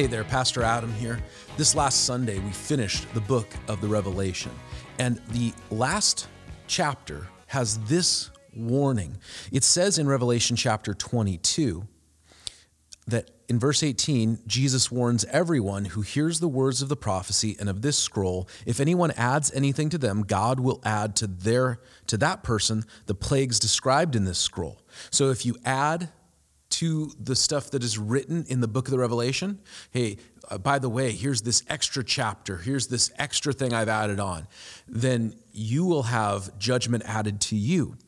Hey there, Pastor Adam here. This last Sunday, we finished the book of the Revelation. And the last chapter has this warning. It says in Revelation chapter 22 that in verse 18, Jesus warns everyone who hears the words of the prophecy and of this scroll, if anyone adds anything to them, God will add to their to that person the plagues described in this scroll. So if you add to the stuff that is written in the book of the Revelation. Hey, uh, by the way, here's this extra chapter, here's this extra thing I've added on. Then you will have judgment added to you.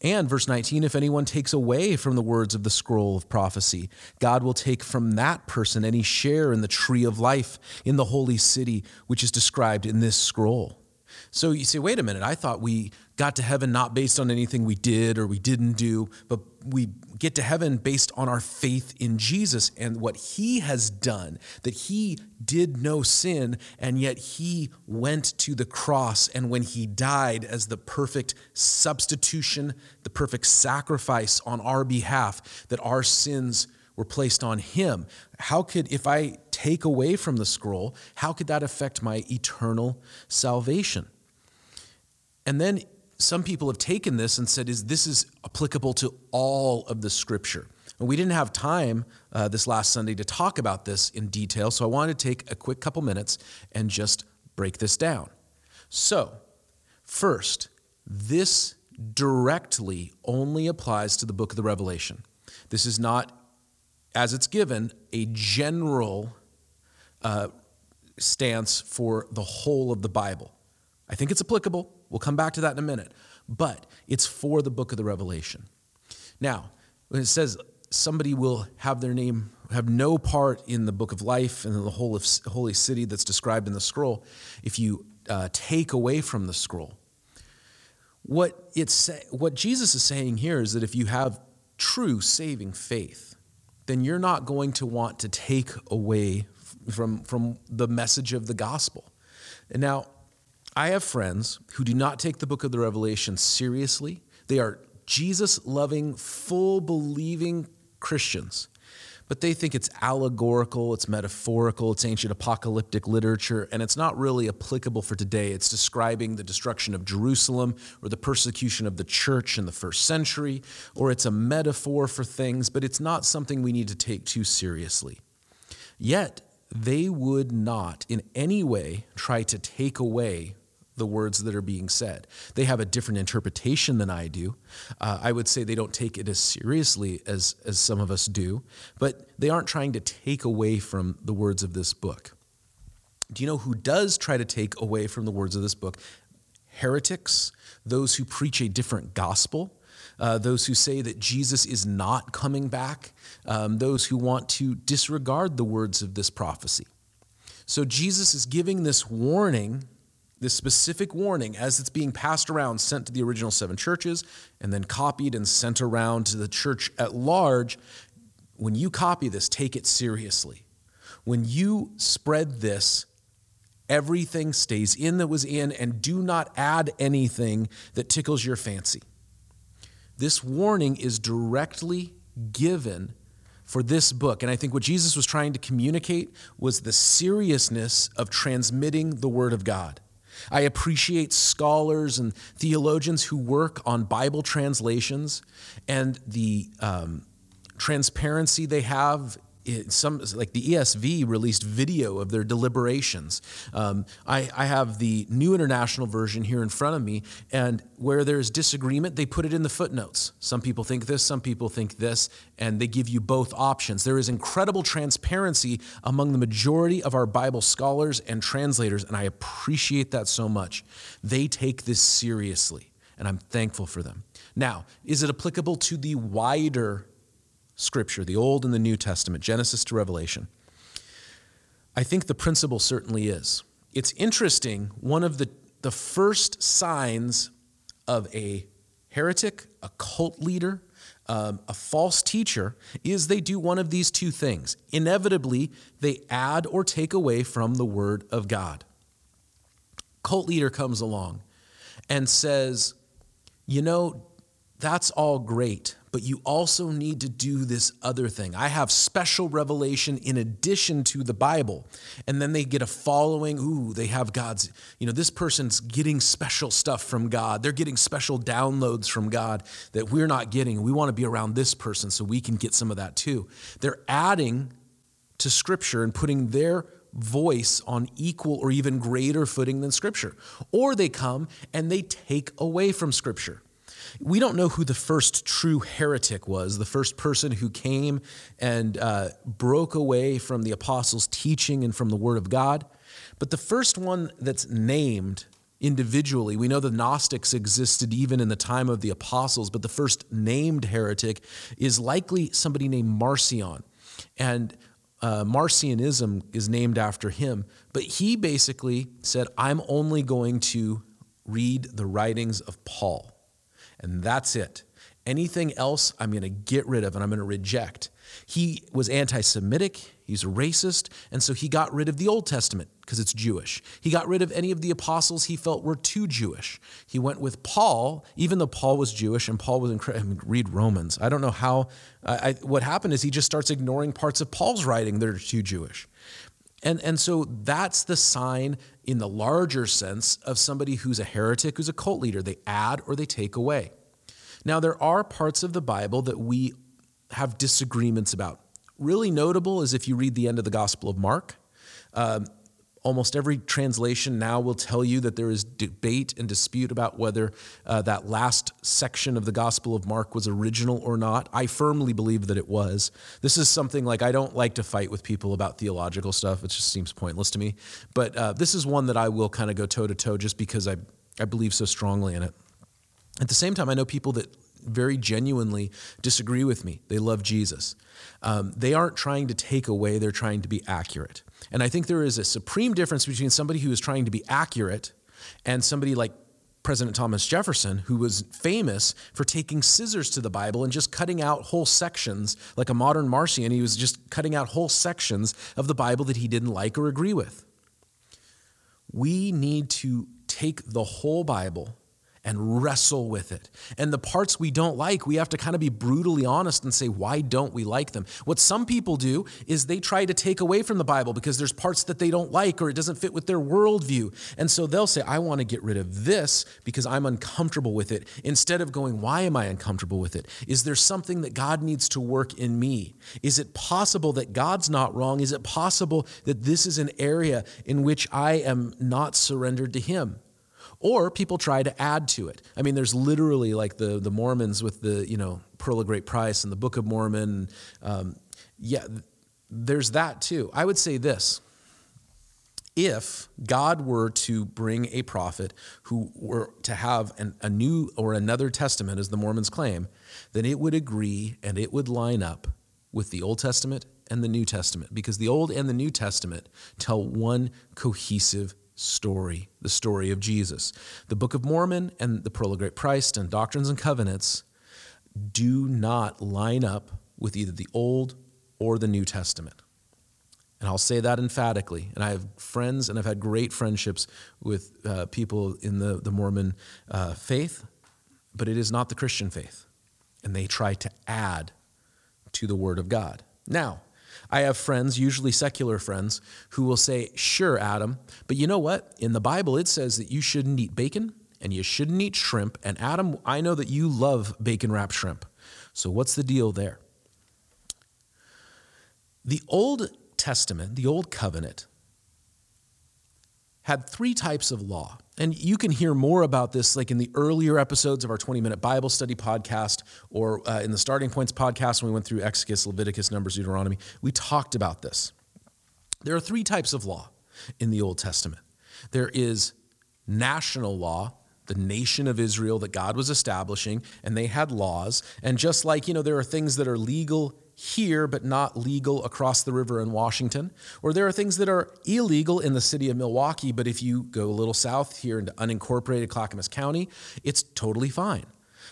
And verse 19, if anyone takes away from the words of the scroll of prophecy, God will take from that person any share in the tree of life in the holy city, which is described in this scroll. So you say, wait a minute, I thought we got to heaven not based on anything we did or we didn't do, but we get to heaven based on our faith in Jesus and what he has done, that he did no sin, and yet he went to the cross. And when he died as the perfect substitution, the perfect sacrifice on our behalf, that our sins were placed on him. How could, if I take away from the scroll, how could that affect my eternal salvation? And then some people have taken this and said, is this is applicable to all of the scripture. And we didn't have time uh, this last Sunday to talk about this in detail, so I wanted to take a quick couple minutes and just break this down. So, first, this directly only applies to the book of the Revelation. This is not, as it's given, a general uh, stance for the whole of the Bible. I think it's applicable. We'll come back to that in a minute. But it's for the book of the Revelation. Now, when it says somebody will have their name, have no part in the book of life and in the whole of, holy city that's described in the scroll, if you uh, take away from the scroll, what, it's, what Jesus is saying here is that if you have true saving faith, then you're not going to want to take away from, from the message of the gospel. And now, I have friends who do not take the book of the Revelation seriously. They are Jesus loving, full believing Christians, but they think it's allegorical, it's metaphorical, it's ancient apocalyptic literature, and it's not really applicable for today. It's describing the destruction of Jerusalem or the persecution of the church in the first century, or it's a metaphor for things, but it's not something we need to take too seriously. Yet, they would not in any way try to take away the words that are being said. They have a different interpretation than I do. Uh, I would say they don't take it as seriously as, as some of us do, but they aren't trying to take away from the words of this book. Do you know who does try to take away from the words of this book? Heretics, those who preach a different gospel. Uh, those who say that Jesus is not coming back, um, those who want to disregard the words of this prophecy. So Jesus is giving this warning this specific warning as it's being passed around, sent to the original seven churches, and then copied and sent around to the church at large. When you copy this, take it seriously. When you spread this, everything stays in that was in, and do not add anything that tickles your fancy. This warning is directly given for this book. And I think what Jesus was trying to communicate was the seriousness of transmitting the Word of God. I appreciate scholars and theologians who work on Bible translations and the um, transparency they have some like the ESV released video of their deliberations. Um, I, I, have the New International Version here in front of me, and where there's disagreement, they put it in the footnotes. Some people think this, some people think this, and they give you both options. There is incredible transparency among the majority of our Bible scholars and translators, and I appreciate that so much. They take this seriously, and I'm thankful for them. Now, is it applicable to the wider Scripture, the Old and the New Testament, Genesis to Revelation? I think the principle certainly is. It's interesting, one of the, the first signs of a heretic, a cult leader, um, a false teacher is they do one of these two things. Inevitably, they add or take away from the Word of God. Cult leader comes along and says, You know, that's all great, but you also need to do this other thing. I have special revelation in addition to the Bible. And then they get a following. Ooh, they have God's, you know, this person's getting special stuff from God. They're getting special downloads from God that we're not getting. We want to be around this person so we can get some of that too. They're adding to Scripture and putting their voice on equal or even greater footing than Scripture. Or they come and they take away from Scripture. We don't know who the first true heretic was, the first person who came and uh, broke away from the apostles' teaching and from the Word of God. But the first one that's named individually, we know the Gnostics existed even in the time of the apostles, but the first named heretic is likely somebody named Marcion. And uh, Marcionism is named after him, but he basically said, I'm only going to read the writings of Paul, and that's it. Anything else, I'm going to get rid of and I'm going to reject. He was anti Semitic, he's a racist, and so he got rid of the Old Testament because it's Jewish. He got rid of any of the apostles he felt were too Jewish. He went with Paul, even though Paul was Jewish and Paul was incredible. I mean, read Romans. I don't know how. I, what happened is he just starts ignoring parts of Paul's writing that are too Jewish. And, and so that's the sign in the larger sense of somebody who's a heretic, who's a cult leader. They add or they take away. Now, there are parts of the Bible that we have disagreements about. Really notable is if you read the end of the Gospel of Mark. Um, almost every translation now will tell you that there is debate and dispute about whether uh, that last section of the Gospel of Mark was original or not. I firmly believe that it was. This is something like I don't like to fight with people about theological stuff, it just seems pointless to me. But uh, this is one that I will kind of go toe to toe just because I, I believe so strongly in it. At the same time, I know people that very genuinely disagree with me. They love Jesus. Um, they aren't trying to take away, they're trying to be accurate. And I think there is a supreme difference between somebody who is trying to be accurate and somebody like President Thomas Jefferson, who was famous for taking scissors to the Bible and just cutting out whole sections, like a modern Marcion, he was just cutting out whole sections of the Bible that he didn't like or agree with. We need to take the whole Bible and wrestle with it. And the parts we don't like, we have to kind of be brutally honest and say, why don't we like them? What some people do is they try to take away from the Bible because there's parts that they don't like or it doesn't fit with their worldview. And so they'll say, I want to get rid of this because I'm uncomfortable with it. Instead of going, why am I uncomfortable with it? Is there something that God needs to work in me? Is it possible that God's not wrong? Is it possible that this is an area in which I am not surrendered to Him? Or people try to add to it. I mean, there's literally like the the Mormons with the you know Pearl of Great Price and the Book of Mormon. Um, yeah, there's that too. I would say this. If God were to bring a prophet who were to have an, a new or another testament, as the Mormons claim, then it would agree and it would line up with the Old Testament and the New Testament, because the Old and the New Testament tell one cohesive story, the story of Jesus. The Book of Mormon and the Pearl of Great Price and Doctrines and Covenants do not line up with either the Old or the New Testament. And I'll say that emphatically. And I have friends, and I've had great friendships with uh, people in the, the Mormon uh, faith, but it is not the Christian faith. And they try to add to the Word of God. Now, I have friends, usually secular friends, who will say, Sure, Adam, but you know what? In the Bible, it says that you shouldn't eat bacon and you shouldn't eat shrimp. And Adam, I know that you love bacon wrapped shrimp. So what's the deal there? The Old Testament, the Old Covenant, had three types of law. And you can hear more about this like in the earlier episodes of our 20 minute Bible study podcast or uh, in the Starting Points podcast when we went through Exodus, Leviticus, Numbers, Deuteronomy. We talked about this. There are three types of law in the Old Testament there is national law, the nation of Israel that God was establishing, and they had laws. And just like, you know, there are things that are legal here but not legal across the river in Washington, or there are things that are illegal in the city of Milwaukie, but if you go a little south here into unincorporated Clackamas County, it's totally fine.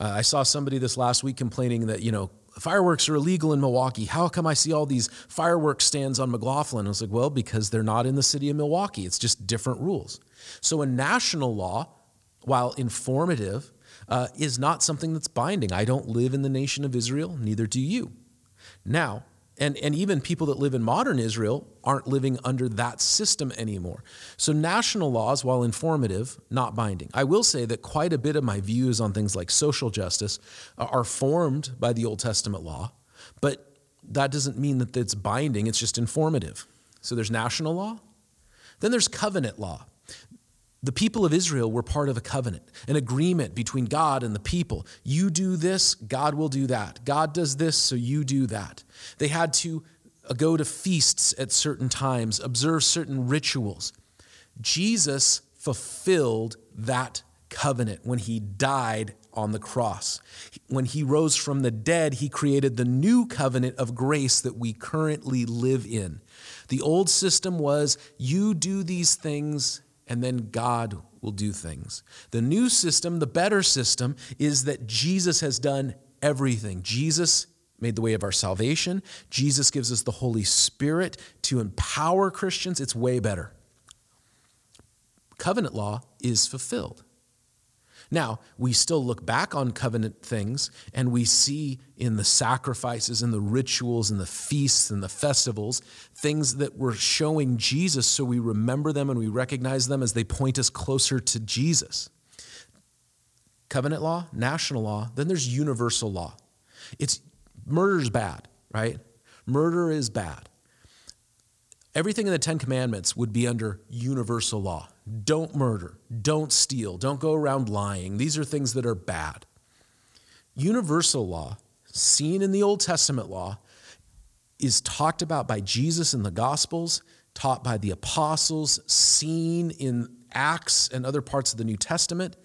Uh, I saw somebody this last week complaining that, you know, fireworks are illegal in Milwaukie. How come I see all these fireworks stands on McLoughlin? I was like, well, because they're not in the city of Milwaukie. It's just different rules. So a national law, while informative, uh, is not something that's binding. I don't live in the nation of Israel, neither do you. Now, and, and even people that live in modern Israel aren't living under that system anymore. So, national laws, while informative, not binding. I will say that quite a bit of my views on things like social justice are formed by the Old Testament law, but that doesn't mean that it's binding, it's just informative. So, there's national law, then there's covenant law. The people of Israel were part of a covenant, an agreement between God and the people. You do this, God will do that. God does this, so you do that. They had to uh, go to feasts at certain times, observe certain rituals. Jesus fulfilled that covenant when he died on the cross. When he rose from the dead, he created the new covenant of grace that we currently live in. The old system was you do these things and then God will do things. The new system, the better system, is that Jesus has done everything. Jesus made the way of our salvation. Jesus gives us the Holy Spirit to empower Christians. It's way better. Covenant law is fulfilled. Now, we still look back on covenant things and we see in the sacrifices and the rituals and the feasts and the festivals things that were showing Jesus so we remember them and we recognize them as they point us closer to Jesus. Covenant law, national law, then there's universal law. It's murder's bad, right? Murder is bad. Everything in the 10 commandments would be under universal law. Don't murder, don't steal, don't go around lying. These are things that are bad. Universal law, seen in the Old Testament law, is talked about by Jesus in the Gospels, taught by the apostles, seen in Acts and other parts of the New Testament.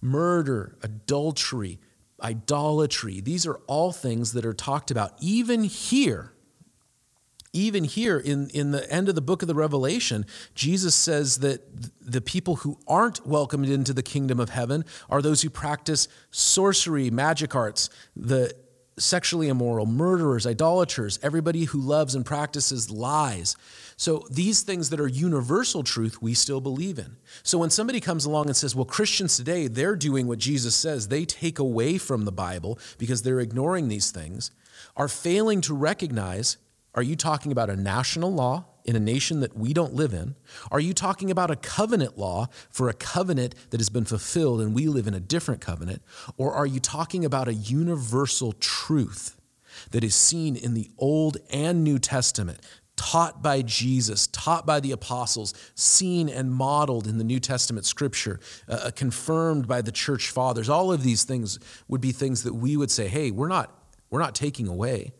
Murder, adultery, idolatry, these are all things that are talked about even here even here in, in the end of the book of the Revelation, Jesus says that the people who aren't welcomed into the kingdom of heaven are those who practice sorcery, magic arts, the sexually immoral, murderers, idolaters, everybody who loves and practices lies. So these things that are universal truth, we still believe in. So when somebody comes along and says, well, Christians today, they're doing what Jesus says, they take away from the Bible because they're ignoring these things, are failing to recognize are you talking about a national law in a nation that we don't live in? Are you talking about a covenant law for a covenant that has been fulfilled and we live in a different covenant? Or are you talking about a universal truth that is seen in the Old and New Testament, taught by Jesus, taught by the apostles, seen and modeled in the New Testament scripture, uh, uh confirmed by the church fathers? All of these things would be things that we would say, hey, we're not, we're not taking away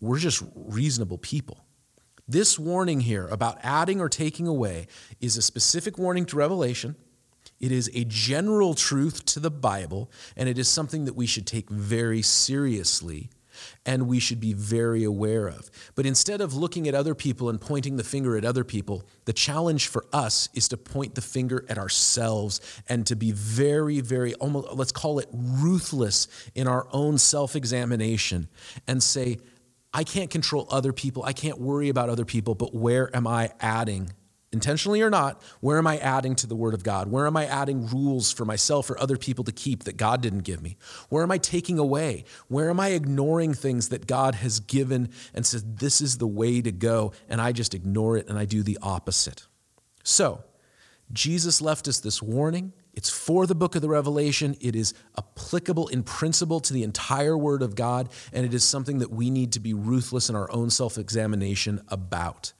we're just reasonable people. This warning here about adding or taking away is a specific warning to Revelation. It is a general truth to the Bible, and it is something that we should take very seriously and we should be very aware of. But instead of looking at other people and pointing the finger at other people, the challenge for us is to point the finger at ourselves and to be very, very, almost, let's call it ruthless in our own self examination and say, I can't control other people. I can't worry about other people, but where am I adding? Intentionally or not, where am I adding to the Word of God? Where am I adding rules for myself or other people to keep that God didn't give me? Where am I taking away? Where am I ignoring things that God has given and said, this is the way to go, and I just ignore it and I do the opposite? So, Jesus left us this warning. It's for the book of the Revelation. It is applicable in principle to the entire Word of God, and it is something that we need to be ruthless in our own self examination about.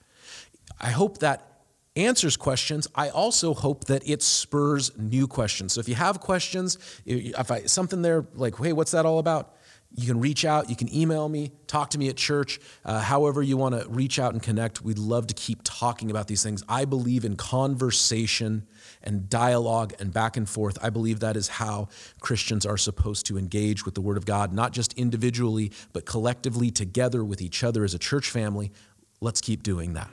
I hope that answers questions. I also hope that it spurs new questions. So if you have questions, if I, something there like, hey, what's that all about? You can reach out, you can email me, talk to me at church, uh, however you want to reach out and connect. We'd love to keep talking about these things. I believe in conversation and dialogue and back and forth. I believe that is how Christians are supposed to engage with the Word of God, not just individually, but collectively together with each other as a church family. Let's keep doing that.